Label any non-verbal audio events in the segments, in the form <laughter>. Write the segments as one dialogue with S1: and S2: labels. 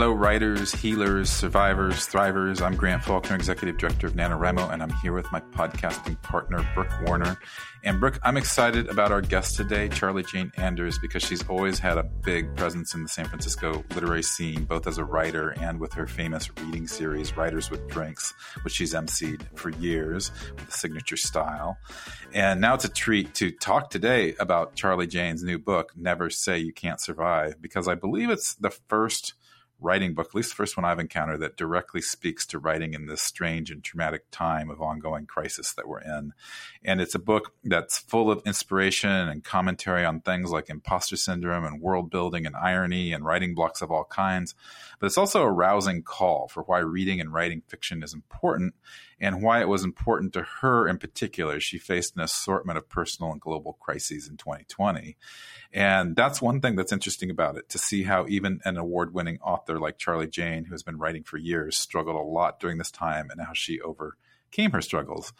S1: Hello, writers, healers, survivors, thrivers. I'm Grant Faulkner, Executive Director of NaNoWriMo, and I'm here with my podcasting partner, Brooke Warner. And Brooke, I'm excited about our guest today, Charlie Jane Anders, because she's always had a big presence in the San Francisco literary scene, both as a writer and with her famous reading series, Writers with Drinks, which she's emceed for years with a signature style. And now it's a treat to talk today about Charlie Jane's new book, Never Say You Can't Survive, because I believe it's the first writing book, at least the first one I've encountered, that directly speaks to writing in this strange and traumatic time of ongoing crisis that we're in. And it's a book that's full of inspiration and commentary on things like imposter syndrome and world building and irony and writing blocks of all kinds. But it's also a rousing call for why reading and writing fiction is important and why it was important to her in particular. She faced an assortment of personal and global crises in 2020. And that's one thing that's interesting about it to see how even an award winning author like Charlie Jane, who has been writing for years, struggled a lot during this time and how she overcame her struggles.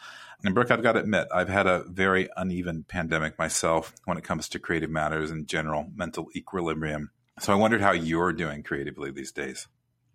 S1: And Brooke, I've got to admit, I've had a very uneven pandemic myself when it comes to creative matters and general mental equilibrium. So I wondered how you're doing creatively these days.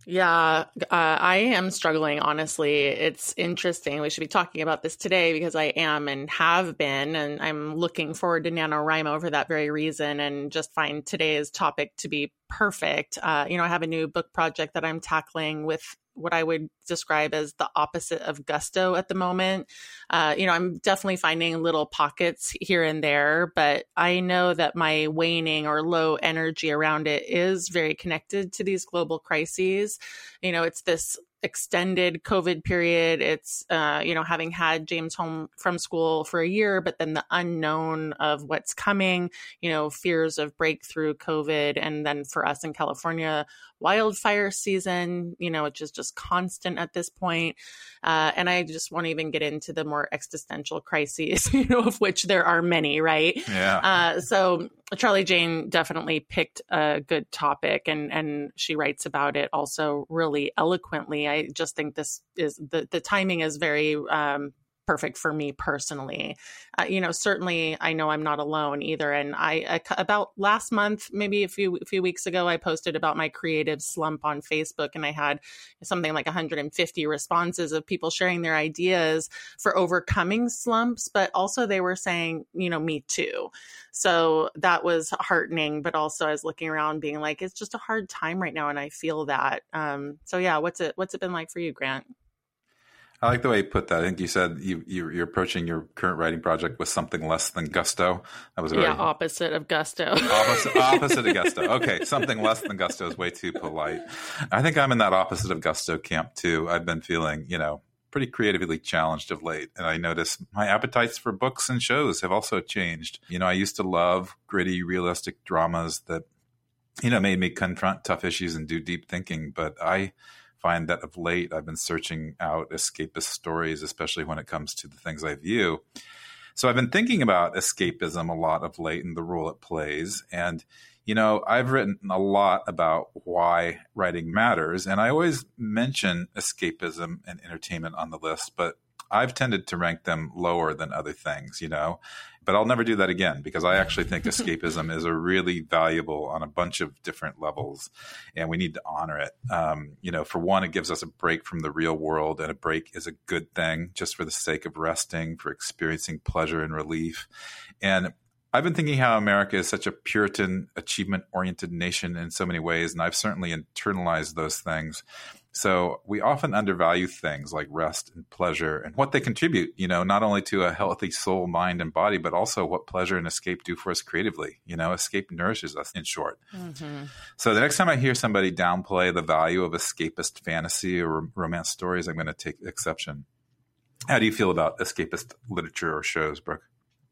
S2: Yeah, uh, I am struggling, honestly. It's interesting. We should be talking about this today because I am and have been, and I'm looking forward to NaNoWriMo for that very reason and just find today's topic to be perfect. Uh, you know, I have a new book project that I'm tackling with what I would describe as the opposite of gusto at the moment. Uh, you know, I'm definitely finding little pockets here and there, but I know that my waning or low energy around it is very connected to these global crises. You know, it's this extended COVID period. It's, uh, you know, having had James home from school for a year, but then the unknown of what's coming, you know, fears of breakthrough COVID. And then for us in California, wildfire season, you know, which is just constant at this point. Uh, and I just won't even get into the more existential crises, <laughs> you know, of which there are many, right?
S1: Yeah.
S2: Uh, so Charlie Jane definitely picked a good topic and, and she writes about it also really eloquently. I just think this is the, the timing is very, um, perfect for me personally. Uh, you know, certainly I know I'm not alone either. And I, I, about last month, maybe a few few weeks ago, I posted about my creative slump on Facebook, and I had something like 150 responses of people sharing their ideas for overcoming slumps, but also they were saying, you know, me too. So that was heartening, but also I was looking around, being like, it's just a hard time right now, and I feel that. Um, so yeah, what's it what's it been like for you, Grant?
S1: I like the way you put that. I think you said you, you are approaching your current writing project with something less than gusto.
S2: That was yeah, opposite of gusto.
S1: opposite, <laughs> opposite of gusto. Okay, something less than gusto is way too polite. I think I'm in that opposite of gusto camp too. I've been feeling, you know, pretty creatively challenged of late, and I notice my appetites for books and shows have also changed. You know, I used to love gritty, realistic dramas that, you know, made me confront tough issues and do deep thinking, but I find that of late I've been searching out escapist stories, especially when it comes to the things I view. So I've been thinking about escapism a lot of late and the role it plays. And, you know, I've written a lot about why writing matters. And I always mention escapism and entertainment on the list, but I've tended to rank them lower than other things, you know but I'll never do that again because I actually think <laughs> escapism is a really valuable on a bunch of different levels, and we need to honor it. Um, you know, for one, it gives us a break from the real world, and a break is a good thing just for the sake of resting, for experiencing pleasure and relief. And I've been thinking how America is such a Puritan, achievement oriented nation in so many ways, and I've certainly internalized those things. So we often undervalue things like rest and pleasure and what they contribute, you know, not only to a healthy soul, mind, and body, but also what pleasure and escape do for us creatively. You know, escape nourishes us, in short. Mm-hmm. So the next time I hear somebody downplay the value of escapist fantasy or romance stories, I'm going to take exception. How do you feel about escapist literature or shows, Brooke?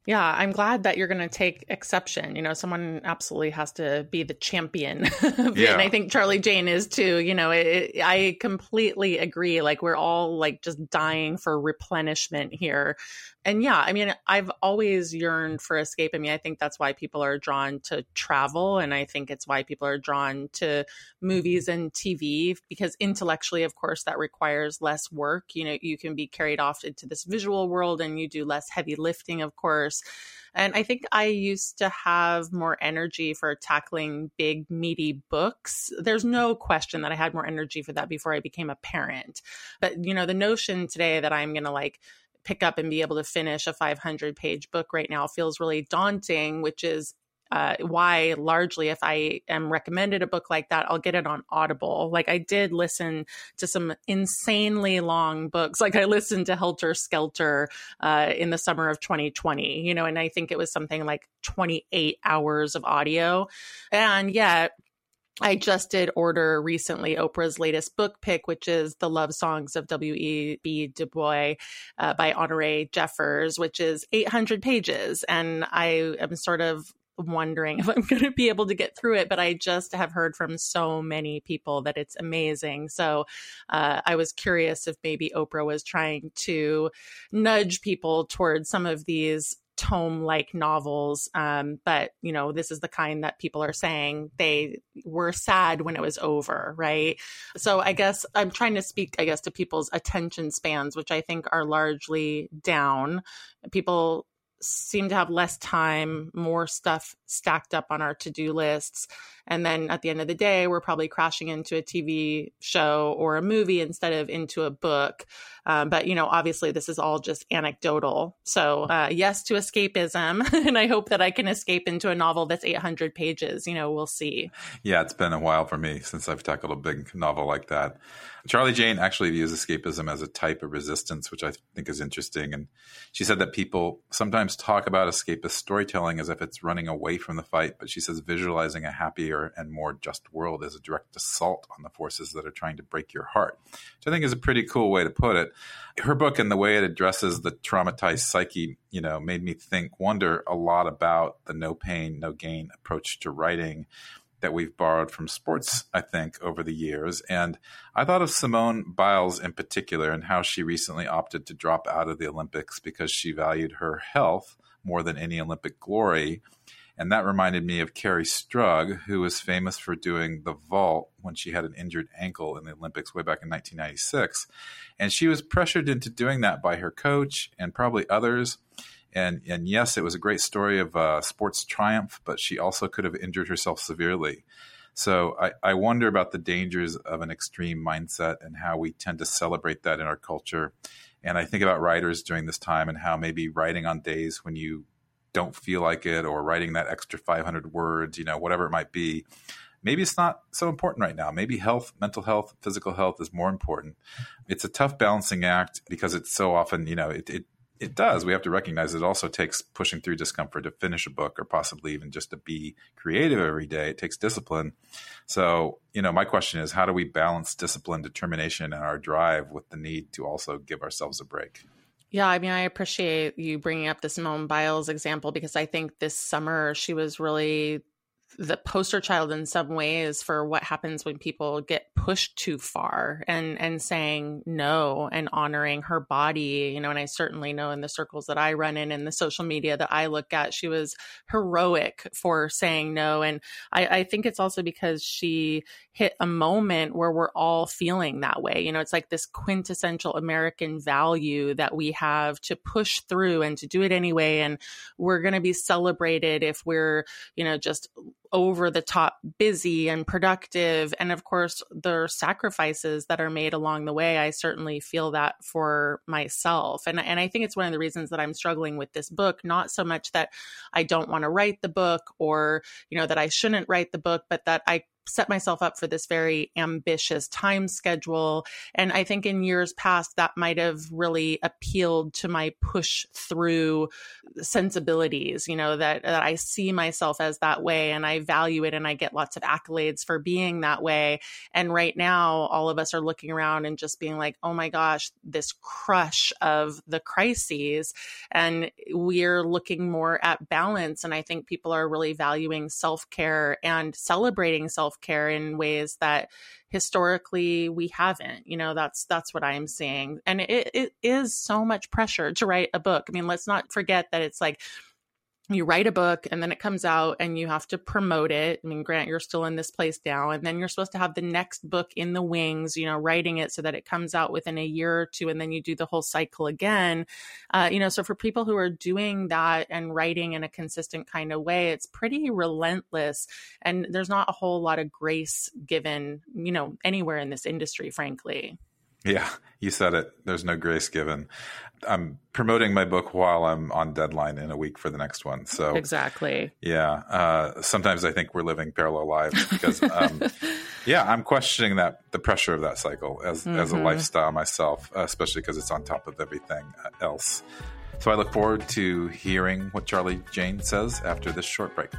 S2: Yeah, I'm glad that you're going to take exception. You know, someone absolutely has to be the champion. <laughs> yeah. And I think Charlie Jane is too. You know, it, I completely agree. Like, we're all like just dying for replenishment here and yeah, I mean, I've always yearned for escape. I mean, I think that's why people are drawn to travel. And I think it's why people are drawn to movies and TV because intellectually, of course, that requires less work. You know, you can be carried off into this visual world and you do less heavy lifting, of course. And I think I used to have more energy for tackling big, meaty books. There's no question that I had more energy for that before I became a parent. But, you know, the notion today that I'm going to like, pick up and be able to finish a 500 page book right now feels really daunting, which is uh, why largely if i am recommended a book like that i'll get it on audible. Like i did listen to some insanely long books. <laughs> Like i listened to helter skelter uh, in the summer of 2020 you know and i think it was something like 28 hours of audio. And yet I just did order recently Oprah's latest book pick, which is The Love Songs of W.E.B. Du Bois uh, by Honore Jeffers, which is 800 pages. And I am sort of wondering <laughs> if I'm going to be able to get through it, but I just have heard from so many people that it's amazing. So uh, I was curious if maybe Oprah was trying to nudge people towards some of these tome like novels um, but you know this is the kind that people are saying they were sad when it was over right? So i guess i'm trying to speak i guess to people's attention spans which i think are largely down. People seem to have less time, more stuff stacked up on our to do lists. And then at the end of the day, we're probably crashing into a TV show or a movie instead of into a book. Um, but, you know, obviously this is all just anecdotal. So, uh, yes to escapism. <laughs> and I hope that I can escape into a novel that's 800 pages. You know, we'll see.
S1: Yeah, it's been a while for me since I've tackled a big novel like that. Charlie Jane actually views escapism as a type of resistance, which I think is interesting. And she said that people sometimes talk about escapist storytelling as if it's running away from the fight, but she says visualizing a happier and more just world is a direct assault on the forces that are trying to break your heart, which I think is a pretty cool way to put it. Her book and the way it addresses the traumatized psyche, you know, made me think, wonder a lot about the no pain, no gain approach to writing that we've borrowed from sports, I think, over the years. And I thought of Simone Biles in particular and how she recently opted to drop out of the Olympics because she valued her health more than any Olympic glory. And that reminded me of Kerri Strug, who was famous for doing the vault when she had an injured ankle in the Olympics way back in 1996. And she was pressured into doing that by her coach and probably others and and yes, it was a great story of uh, sports triumph, but she also could have injured herself severely. So I, I wonder about the dangers of an extreme mindset and how we tend to celebrate that in our culture. And I think about writers during this time and how maybe writing on days when you don't feel like it or writing that extra 500 words, you know, whatever it might be, maybe it's not so important right now. Maybe health, mental health, physical health is more important. It's a tough balancing act because it's so often, you know, it, it it does. We have to recognize it also takes pushing through discomfort to finish a book or possibly even just to be creative every day. It takes discipline. So, you know, my question is how do we balance discipline, determination, and our drive with the need to also give ourselves a break?
S2: Yeah, I mean, I appreciate you bringing up this Simone Biles example because I think this summer she was really the poster child in some ways for what happens when people get pushed too far and and saying no and honoring her body. You know and i certainly know in the circles that i run in and the social media that i look at she was heroic for saying no. And i i think it's also because she hit a moment where we're all feeling that way. You know it's like this quintessential american value that we have to push through and to do it anyway. And we're going to be celebrated if we're you know just over the top busy and productive. And of course, there are sacrifices that are made along the way. I certainly feel that for myself. And, and I think it's one of the reasons that I'm struggling with this book, not so much that I don't want to write the book or, you know, that I shouldn't write the book, but that I set myself up for this very ambitious time schedule. And I think in years past, that might have really appealed to my push through sensibilities, you know, that, that I see myself as that way and I value it and I get lots of accolades for being that way. And right now, all of us are looking around and just being like, oh my gosh, this crush of the crises. And we're looking more at balance. And I think people are really valuing self care and celebrating self self care in ways that historically we haven't you know that's that's what i'm seeing. And it, it is so much pressure to write a book. I mean let's not forget that it's like you write a book and then it comes out and you have to promote it. I mean, Grant, you're still in this place now. And then you're supposed to have the next book in the wings, you know, writing it so that it comes out within a year or two and then you do the whole cycle again. Uh, you know, so for people who are doing that and writing in a consistent kind of way, it's pretty relentless. And there's not a whole lot of grace given, you know, anywhere in this industry, frankly.
S1: Yeah, you said it. There's no grace given. I'm promoting my book while I'm on deadline in a week for the next one. So
S2: exactly.
S1: Yeah. Uh, sometimes I think we're living parallel lives because, um, <laughs> yeah, I'm questioning that the pressure of that cycle as mm-hmm. as a mm-hmm. lifestyle myself, especially because it's on top of everything else. So I look forward to hearing what Charlie Jane says after this short break.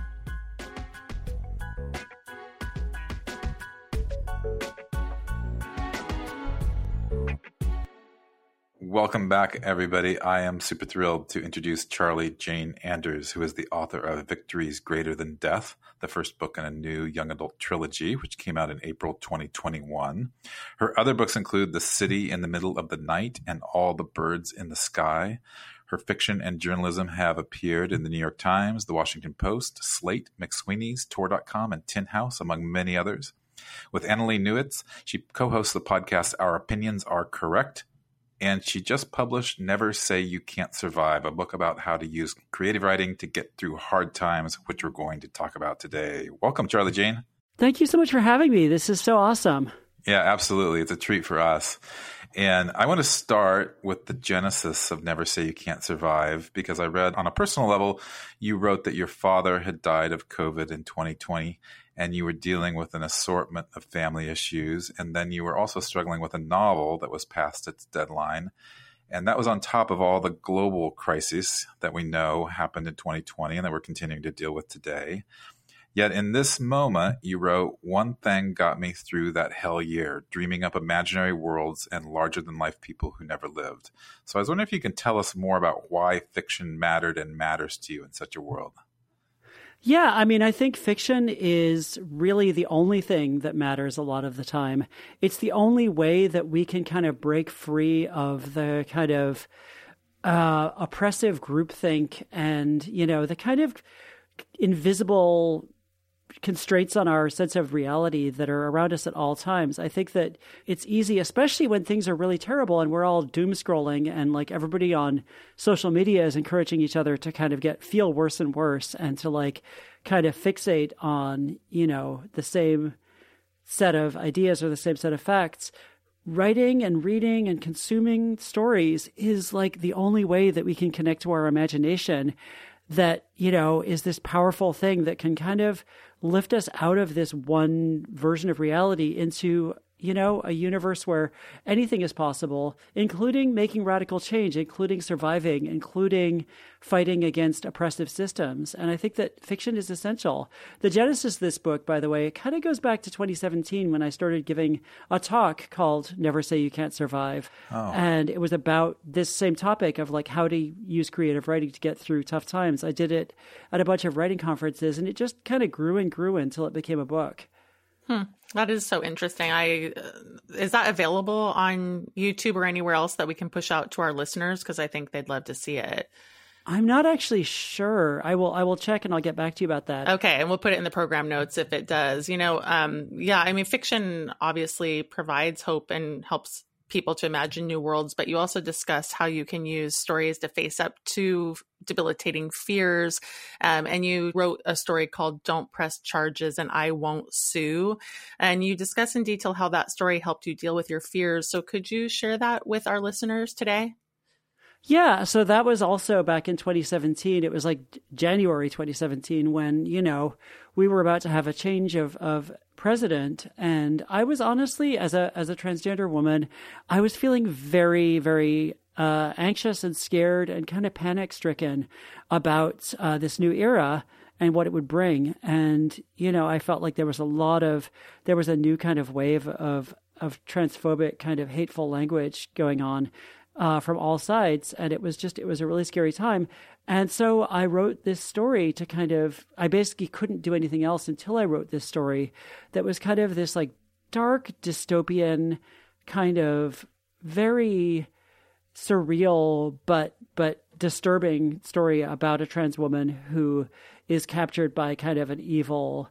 S1: Welcome back, everybody. I am super thrilled to introduce Charlie Jane Anders, who is the author of Victories Greater Than Death, the first book in a new young adult trilogy, which came out in April 2021. Her other books include The City in the Middle of the Night and All the Birds in the Sky. Her fiction and journalism have appeared in the New York Times, the Washington Post, Slate, McSweeney's, Tor.com, and Tin House, among many others. With Annalee Newitz, she co hosts the podcast Our Opinions Are Correct and she just published Never Say You Can't Survive, a book about how to use creative writing to get through hard times, which we're going to talk about today. Welcome, Charlie Jane.
S3: Thank you so much for having me. This is so awesome.
S1: Yeah, absolutely. It's a treat for us. And I want to start with the genesis of Never Say You Can't Survive because I read on a personal level, you wrote that your father had died of COVID in 2020 and you were dealing with an assortment of family issues. And then you were also struggling with a novel that was past its deadline. And that was on top of all the global crises that we know happened in 2020 and that we're continuing to deal with today. Yet in this moment, you wrote, One thing got me through that hell year, dreaming up imaginary worlds and larger than life people who never lived. So I was wondering if you can tell us more about why fiction mattered and matters to you in such a world.
S3: Yeah, I mean, I think fiction is really the only thing that matters a lot of the time. It's the only way that we can kind of break free of the kind of uh, oppressive groupthink and, you know, the kind of invisible constraints on our sense of reality that are around us at all times. I think that it's easy, especially when things are really terrible and we're all doom scrolling and like everybody on social media is encouraging each other to kind of get feel worse and worse and to like kind of fixate on, you know, the same set of ideas or the same set of facts writing and reading and consuming stories is like the only way that we can connect to our imagination that you know is this powerful thing that can kind of lift us out of this one version of reality into you know, a universe where anything is possible, including making radical change, including surviving, including fighting against oppressive systems. And I think that fiction is essential. The genesis of this book, by the way, it kind of goes back to 2017 when I started giving a talk called Never Say You Can't Survive. Oh. And it was about this same topic of like how to use creative writing to get through tough times. I did it at a bunch of writing conferences and it just kind of grew and grew until it became a book.
S2: Hmm. That is so interesting. I uh, is that available on YouTube or anywhere else that we can push out to our listeners because I think they'd love to see it.
S3: I'm not actually sure. I will I will check and I'll get back to you about that.
S2: Okay, and we'll put it in the program notes if it does. You know, um, yeah, I mean fiction obviously provides hope and helps people to imagine new worlds, but you also discuss how you can use stories to face up to debilitating fears. Um, and you wrote a story called Don't Press Charges and I Won't Sue. And you discuss in detail how that story helped you deal with your fears. So could you share that with our listeners today?
S3: Yeah, so that was also back in 2017. It was like January 2017 when, you know, we were about to have a change of, of president and I was honestly as a as a transgender woman, I was feeling very very uh, anxious and scared and kind of panic stricken about uh, this new era and what it would bring. And you know, I felt like there was a lot of there was a new kind of wave of of transphobic kind of hateful language going on uh, from all sides, and it was just it was a really scary time. And so I wrote this story to kind of I basically couldn't do anything else until I wrote this story that was kind of this like dark dystopian kind of very surreal but but disturbing story about a trans woman who is captured by kind of an evil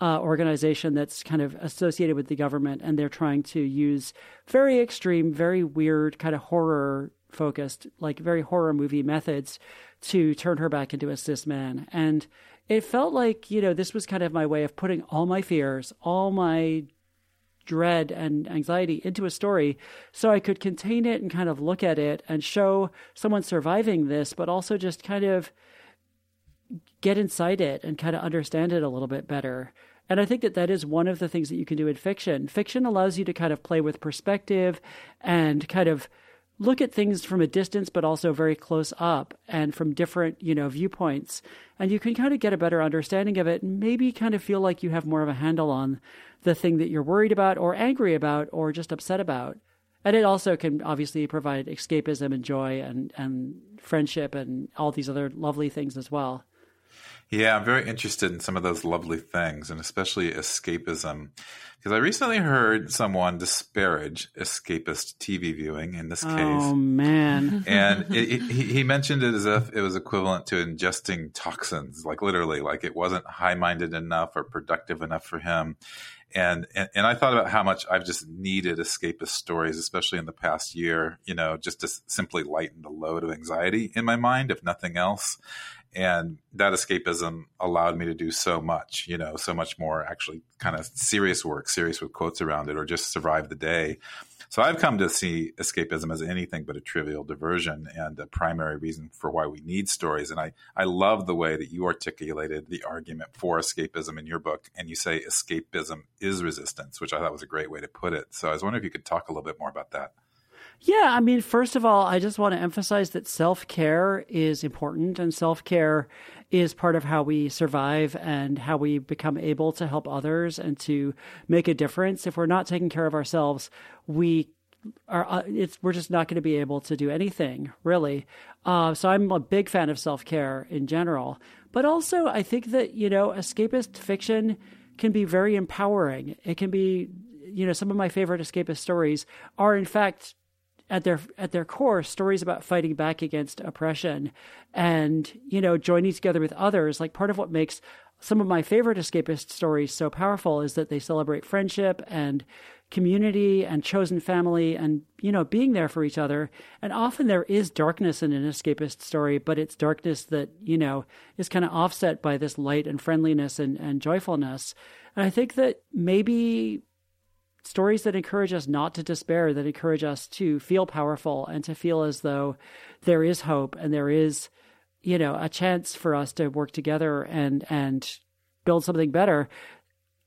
S3: uh, organization that's kind of associated with the government, and they're trying to use very extreme, very weird, kind of horror focused, like very horror movie methods to turn her back into a cis man. And it felt like, you know, this was kind of my way of putting all my fears, all my dread and anxiety into a story so I could contain it and kind of look at it and show someone surviving this, but also just kind of get inside it and kind of understand it a little bit better. And I think that that is one of the things that you can do in fiction. Fiction allows you to kind of play with perspective and kind of look at things from a distance but also very close up and from different you know viewpoints and you can kind of get a better understanding of it and maybe kind of feel like you have more of a handle on the thing that you're worried about or angry about or just upset about and it also can obviously provide escapism and joy and and friendship and all these other lovely things as well
S1: yeah, I'm very interested in some of those lovely things, and especially escapism, because I recently heard someone disparage escapist TV viewing in this case.
S3: Oh man!
S1: and <laughs> it, it, he mentioned it as if it was equivalent to ingesting toxins, like literally, like it wasn't high-minded enough or productive enough for him. And, and and I thought about how much I've just needed escapist stories, especially in the past year. You know, just to simply lighten the load of anxiety in my mind, if nothing else and that escapism allowed me to do so much you know so much more actually kind of serious work serious with quotes around it or just survive the day. So i've come to see escapism as anything but a trivial diversion and a primary reason for why we need stories. And i i love the way that you articulated the argument for escapism in your book and you say escapism is resistance which i thought was a great way to put it. So i was wondering if you could talk a little bit more about that
S3: yeah, I mean, first of all, I just want to emphasize that self care is important, and self care is part of how we survive and how we become able to help others and to make a difference. If we're not taking care of ourselves, we are uh, it's we're just not going to be able to do anything really. Uh, so I'm a big fan of self care in general, but also I think that you know escapist fiction can be very empowering. It can be you know some of my favorite escapist stories are in fact at their at their core stories about fighting back against oppression and you know joining together with others. Like part of what makes some of my favorite escapist stories so powerful is that they celebrate friendship and community and chosen family and you know being there for each other. And often there is darkness in an escapist story but it's darkness that you know is kind of offset by this light and friendliness and, and joyfulness. And i think that maybe stories that encourage us not to despair, that encourage us to feel powerful and to feel as though there is hope and there is, you know, a chance for us to work together and and build something better.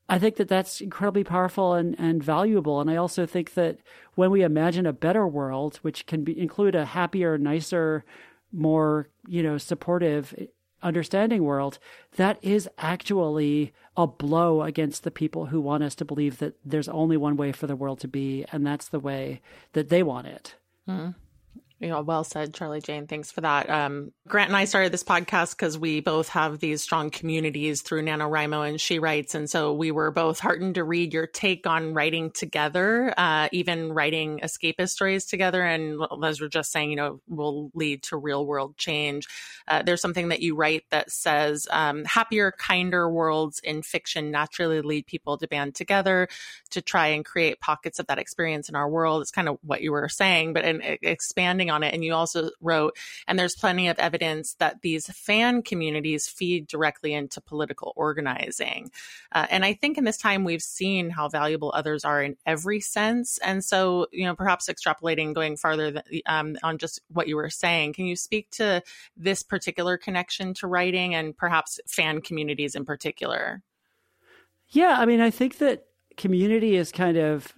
S3: I think that that's incredibly powerful and, and valuable. And I also think that when we imagine a better world, which can be, include a happier, nicer, more, you know, supportive understanding world, that is actually a blow against the people who want us to believe that there's only one way for the world to be, and that's the way that they want it.
S2: Mm-hmm you know, well said, Charlie Jane. Thanks for that. Um, Grant and I started this podcast because we both have these strong communities through NaNoWriMo and She Writes. And so we were both heartened to read your take on writing together, uh, even writing escapist stories together. And as we're just saying, you know, will lead to real world change. Uh, there's something that you write that says um, happier, kinder worlds in fiction naturally lead people to band together to try and create pockets of that experience in our world. It's kind of what you were saying, but in expanding on it. And you also wrote, and there's plenty of evidence that these fan communities feed directly into political organizing. Uh, and I think in this time we've seen how valuable others are in every sense. And so, you know, perhaps extrapolating, going farther than, um, on just what you were saying, can you speak to this particular connection to writing and perhaps fan communities in particular?
S3: Yeah, I mean, I think that community is kind of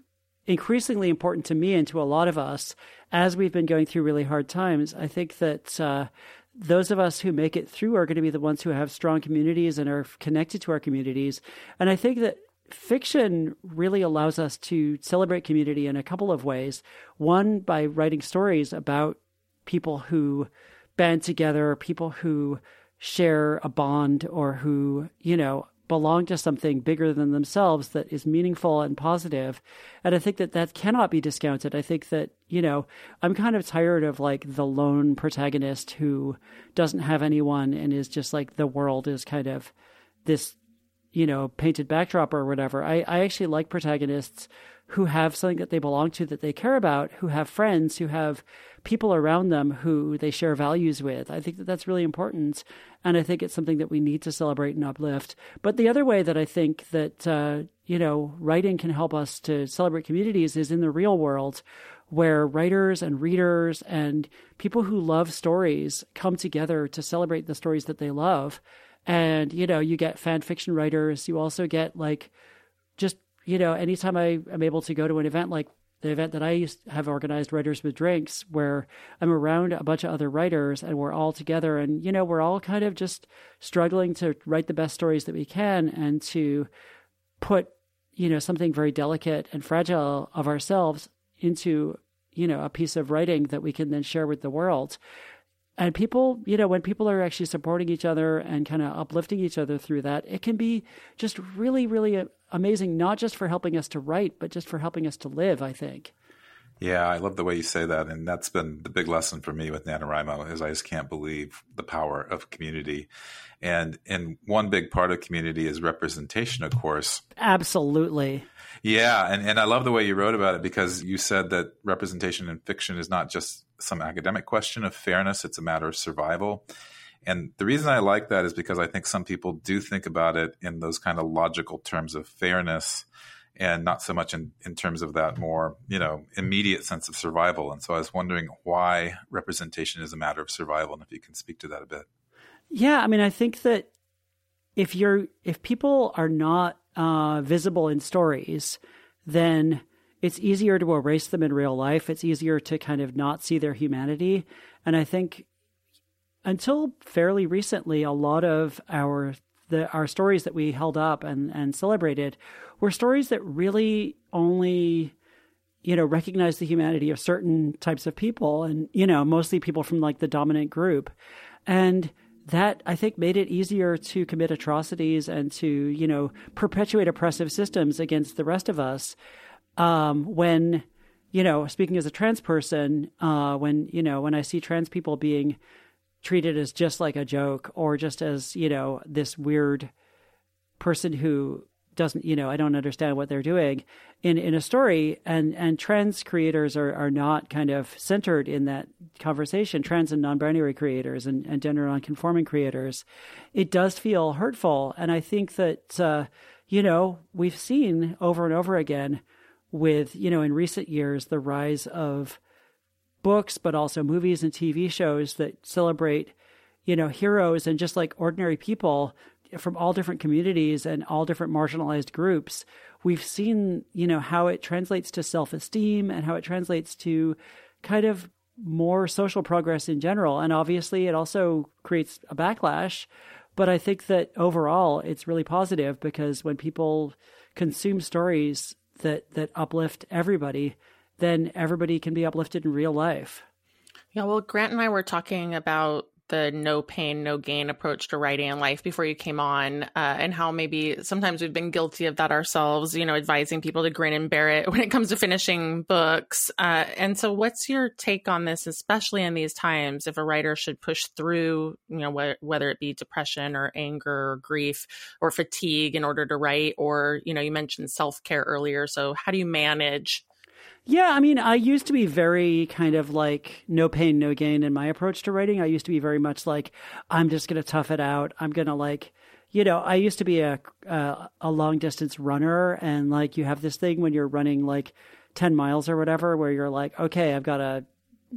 S3: increasingly important to me and to a lot of us as we've been going through really hard times. I think that uh, those of us who make it through are going to be the ones who have strong communities and are connected to our communities. And I think that fiction really allows us to celebrate community in a couple of ways. One, by writing stories about people who band together, people who share a bond or who, you know, belong to something bigger than themselves that is meaningful and positive. And I think that that cannot be discounted. I think that, you know, I'm kind of tired of like the lone protagonist who doesn't have anyone and is just like the world is kind of this, you know, painted backdrop or whatever. I, I actually like protagonists who have something that they belong to that they care about, who have friends, who have people around them who they share values with. I think that that's really important. And I think it's something that we need to celebrate and uplift. But the other way that I think that, uh, you know, writing can help us to celebrate communities is in the real world where writers and readers and people who love stories come together to celebrate the stories that they love. And, you know, you get fan fiction writers, you also get like just you know, anytime I am able to go to an event like the event that I used to have organized Writers with Drinks, where I'm around a bunch of other writers and we're all together and, you know, we're all kind of just struggling to write the best stories that we can and to put, you know, something very delicate and fragile of ourselves into, you know, a piece of writing that we can then share with the world. And people, you know, when people are actually supporting each other and kind of uplifting each other through that, it can be just really, really uh, amazing, not just for helping us to write, but just for helping us to live, I think.
S1: Yeah, I love the way you say that. And that's been the big lesson for me with NaNoWriMo is I just can't believe the power of community. And and one big part of community is representation, of course.
S3: Absolutely.
S1: Yeah, and, and I love the way you wrote about it because you said that representation in fiction is not just some academic question of fairness, it's a matter of survival. And the reason I like that is because I think some people do think about it in those kind of logical terms of fairness and not so much in, in terms of that more, you know, immediate sense of survival. And so I was wondering why representation is a matter of survival and if you can speak to that a bit.
S3: Yeah, I mean, I think that if you're if people are not uh, visible in stories, then it's easier to erase them in real life. It's easier to kind of not see their humanity. And I think until fairly recently, a lot of our the our stories that we held up and, and celebrated were stories that really only you know recognize the humanity of certain types of people and you know mostly people from like the dominant group. And that I think made it easier to commit atrocities and to you know perpetuate oppressive systems against the rest of us um, when you know speaking as a trans person uh, when you know when I see trans people being treated as just like a joke or just as you know this weird person who doesn't you know I don't understand what they're doing in in a story. And and trans creators are are not kind of centered in that conversation. Trans and non-binary creators and, and gender non-conforming creators it does feel hurtful. And I think that uh, you know we've seen over and over again with you know in recent years the rise of books, but also movies and TV shows that celebrate, you know, heroes and just like ordinary people from all different communities and all different marginalized groups. We've seen, you know, how it translates to self esteem and how it translates to kind of more social progress in general. And obviously, it also creates a backlash. But I think that overall, it's really positive because when people consume stories that that uplift everybody, then everybody can be uplifted in real life.
S2: Yeah, well, Grant and I were talking about the no pain, no gain approach to writing and life before you came on, uh, and how maybe sometimes we've been guilty of that ourselves, you know, advising people to grin and bear it <laughs> when it comes to finishing books. Uh, and so, what's your take on this, especially in these times, if a writer should push through, you know, wh- whether it be depression or anger or grief or fatigue in order to write, or, you know, you mentioned self care earlier. So, how do you manage
S3: yeah, I mean, I used to be very kind of like no pain, no gain in my approach to writing. I used to be very much like I'm just going to tough it out. I'm going to like, you know, I used to be a a, a long distance runner, and like you have this thing when you're running like ten miles or whatever, where you're like, okay, I've got a,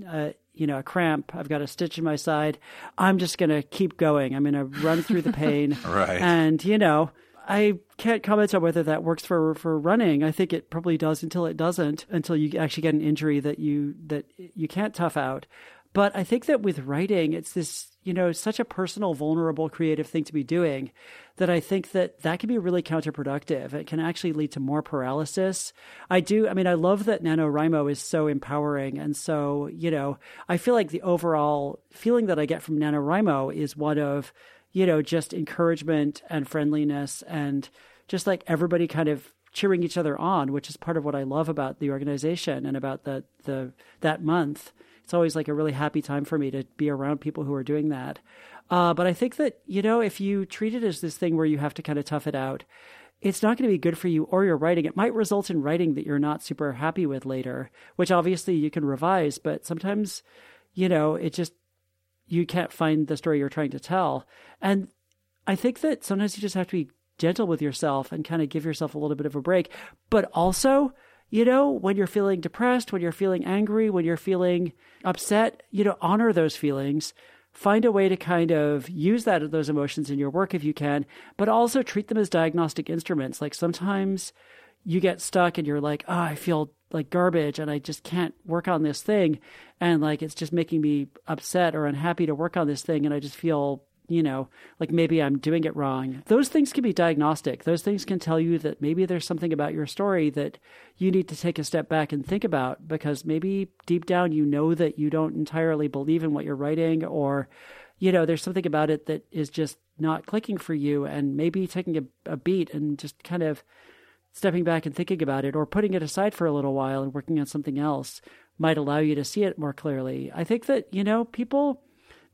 S3: a you know, a cramp. I've got a stitch in my side. I'm just going to keep going. I'm going to run through the pain. <laughs>
S1: right.
S3: And, you know, I can't comment on whether that works for for running. I think it probably does until it doesn't, until you actually get an injury that you that you can't tough out. But I think that with writing, it's this you know such a personal, vulnerable, creative thing to be doing that I think that that can be really counterproductive. It can actually lead to more paralysis. I do. I mean, I love that NaNoWriMo is so empowering, and so you know, I feel like the overall feeling that I get from NaNoWriMo is one of you know, just encouragement and friendliness and just like everybody kind of cheering each other on, which is part of what I love about the organization and about the the that month. It's always like a really happy time for me to be around people who are doing that. Uh, but I think that you know if you treat it as this thing where you have to kind of tough it out, it's not going to be good for you or your writing. It might result in writing that you're not super happy with later, which obviously you can revise. But sometimes, you know, it just you can't find the story you're trying to tell. And I think that sometimes you just have to be gentle with yourself and kind of give yourself a little bit of a break. But also, you know, when you're feeling depressed, when you're feeling angry, when you're feeling upset, you know, honor those feelings. Find a way to kind of use that those emotions in your work if you can, but also treat them as diagnostic instruments. Like sometimes you get stuck and you're like, oh, I feel like garbage and I just can't work on this thing. And like it's just making me upset or unhappy to work on this thing. And I just feel you know, like maybe I'm doing it wrong. Those things can be diagnostic. Those things can tell you that maybe there's something about your story that you need to take a step back and think about because maybe deep down you know that you don't entirely believe in what you're writing or, you know, there's something about it that is just not clicking for you and maybe taking a, a beat and just kind of stepping back and thinking about it or putting it aside for a little while and working on something else might allow you to see it more clearly. I think that, you know, people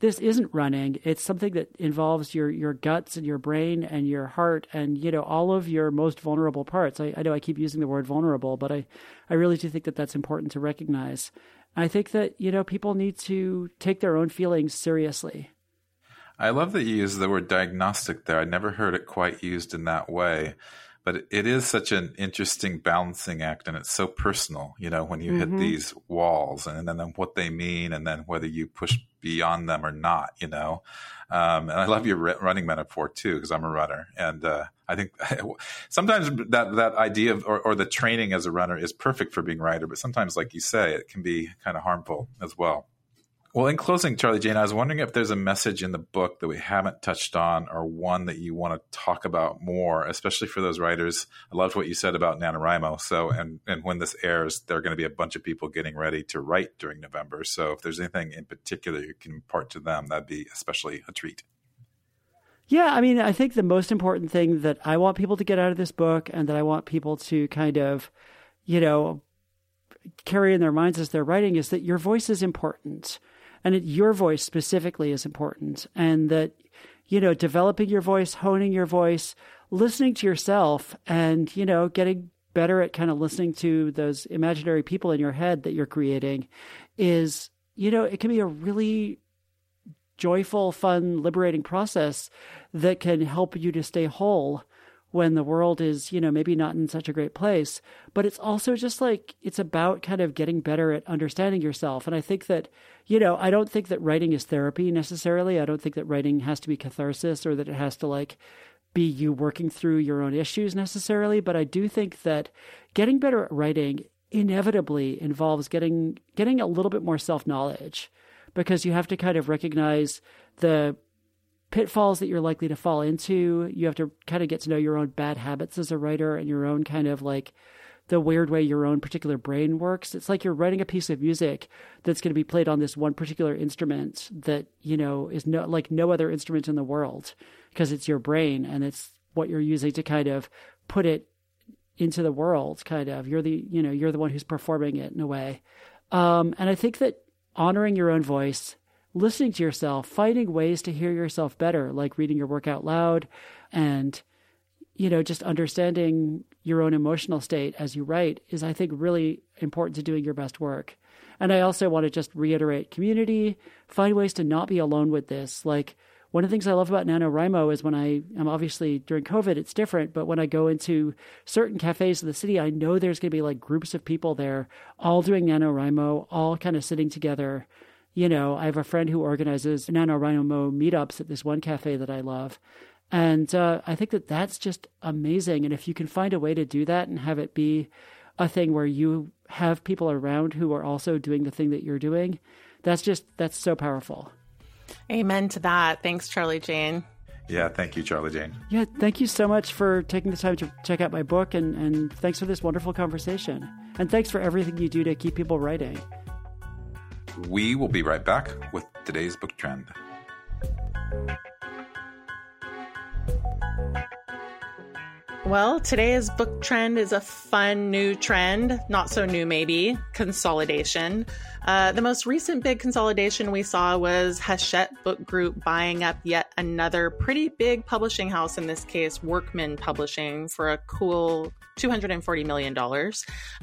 S3: this isn't running. It's something that involves your your guts and your brain and your heart and you know all of your most vulnerable parts. I, I know I keep using the word vulnerable, but I I really do think that that's important to recognize. I think that you know people need to take their own feelings seriously.
S1: I love that you use the word diagnostic there. I never heard it quite used in that way but it is such an interesting balancing act and it's so personal you know when you mm-hmm. hit these walls and, and then what they mean and then whether you push beyond them or not you know um, and i love your running metaphor too because i'm a runner and uh, i think <laughs> sometimes that that idea of or, or the training as a runner is perfect for being a writer but sometimes like you say it can be kind of harmful as well well, in closing, Charlie Jane, I was wondering if there's a message in the book that we haven't touched on or one that you want to talk about more, especially for those writers. I loved what you said about NaNoWriMo. So, and, and when this airs, there are going to be a bunch of people getting ready to write during November. So, if there's anything in particular you can impart to them, that'd be especially a treat.
S3: Yeah, I mean, I think the most important thing that I want people to get out of this book and that I want people to kind of, you know, carry in their minds as they're writing is that your voice is important and it, your voice specifically is important and that you know developing your voice honing your voice listening to yourself and you know getting better at kind of listening to those imaginary people in your head that you're creating is you know it can be a really joyful fun liberating process that can help you to stay whole when the world is, you know, maybe not in such a great place. But it's also just like, it's about kind of getting better at understanding yourself. And I think that, you know, I don't think that writing is therapy necessarily. I don't think that writing has to be catharsis or that it has to like be you working through your own issues necessarily. But I do think that getting better at writing inevitably involves getting getting a little bit more self knowledge because you have to kind of recognize the pitfalls that you're likely to fall into. You have to kind of get to know your own bad habits as a writer and your own kind of like the weird way your own particular brain works. It's like you're writing a piece of music that's going to be played on this one particular instrument that, you know, is no like no other instrument in the world because it's your brain and it's what you're using to kind of put it into the world kind of. You're the, you know, you're the one who's performing it in a way. Um, and I think that honoring your own voice listening to yourself, finding ways to hear yourself better, like reading your work out loud and, you know, just understanding your own emotional state as you write is, I think, really important to doing your best work. And I also want to just reiterate community, find ways to not be alone with this. Like, one of the things I love about NaNoWriMo is when I am obviously during COVID, it's different, but when I go into certain cafes in the city, I know there's going to be like groups of people there all doing NaNoWriMo, all kind of sitting together you know, I have a friend who organizes NaNoWriMo meetups at this one cafe that I love. And uh, I think that that's just amazing. And if you can find a way to do that and have it be a thing where you have people around who are also doing the thing that you're doing, that's just, that's so powerful.
S2: Amen to that. Thanks, Charlie Jane.
S1: Yeah, thank you, Charlie Jane.
S3: Yeah, thank you so much for taking the time to check out my book and, and thanks for this wonderful conversation. And thanks for everything you do to keep people writing.
S1: We will be right back with today's book trend.
S2: Well, today's book trend is a fun new trend, not so new maybe, consolidation. Uh, the most recent big consolidation we saw was Hachette Book Group buying up yet another pretty big publishing house, in this case, Workman Publishing, for a cool $240 million. Uh,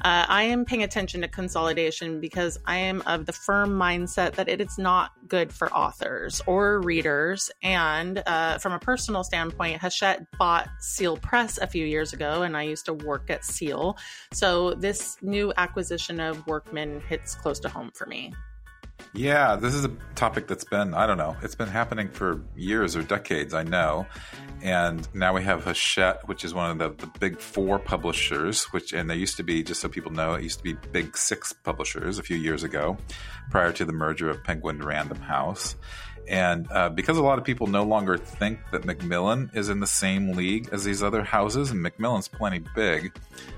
S2: I am paying attention to consolidation because I am of the firm mindset that it is not good for authors or readers. And uh, from a personal standpoint, Hachette bought Seal Press a few years ago, and I used to work at Seal. So this new acquisition of Workman hits close to home for me.
S1: Yeah, this is a topic that's been, I don't know, it's been happening for years or decades, I know. And now we have Hachette, which is one of the, the big four publishers, which, and they used to be, just so people know, it used to be big six publishers a few years ago prior to the merger of Penguin Random House. And uh, because a lot of people no longer think that Macmillan is in the same league as these other houses, and Macmillan's plenty big.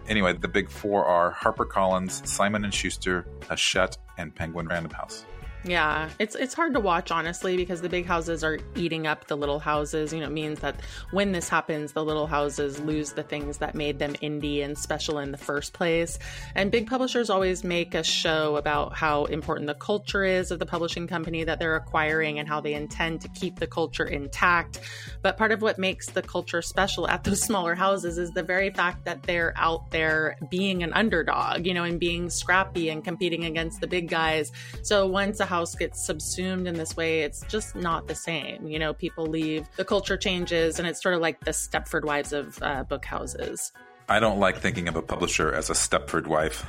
S1: Anyway, the big four are HarperCollins, Simon and Schuster, Hachette, and Penguin Random House.
S2: Yeah, it's it's hard to watch honestly because the big houses are eating up the little houses. You know, it means that when this happens, the little houses lose the things that made them indie and special in the first place. And big publishers always make a show about how important the culture is of the publishing company that they're acquiring and how they intend to keep the culture intact. But part of what makes the culture special at those <laughs> smaller houses is the very fact that they're out there being an underdog, you know, and being scrappy and competing against the big guys. So once a house gets subsumed in this way, it's just not the same. You know, people leave, the culture changes, and it's sort of like the Stepford Wives of uh, book houses.
S1: I don't like thinking of a publisher as a Stepford wife.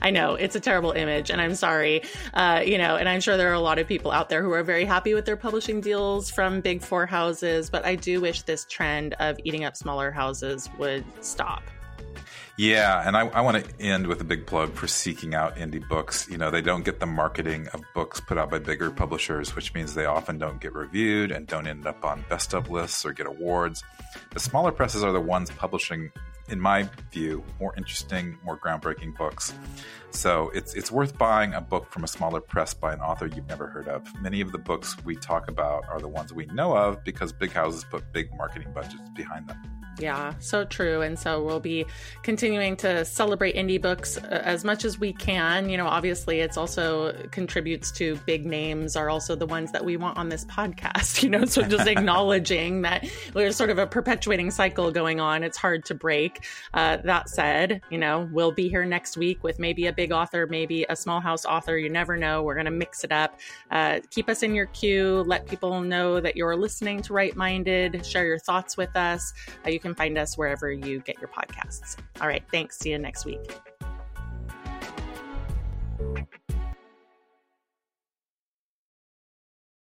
S2: I know it's a terrible image, and I'm sorry. Uh, you know, and I'm sure there are a lot of people out there who are very happy with their publishing deals from big four houses, but I do wish this trend of eating up smaller houses would stop.
S1: Yeah, and I, I want to end with a big plug for seeking out indie books. You know, they don't get the marketing of books put out by bigger publishers, which means they often don't get reviewed and don't end up on best of lists or get awards. The smaller presses are the ones publishing, in my view, more interesting, more groundbreaking books. So it's it's worth buying a book from a smaller press by an author you've never heard of. Many of the books we talk about are the ones we know of because big houses put big marketing budgets behind them.
S2: Yeah, so true. And so we'll be continuing to celebrate indie books uh, as much as we can. You know, obviously, it's also contributes to big names are also the ones that we want on this podcast. <laughs> You know, so just <laughs> acknowledging that there's sort of a perpetuating cycle going on. It's hard to break. Uh, that said, you know, we'll be here next week with maybe a big author, maybe a small house author. You never know. We're going to mix it up. Uh, keep us in your queue. Let people know that you're listening to Right Minded. Share your thoughts with us. Uh, you can find us wherever you get your podcasts. All right. Thanks. See you next week.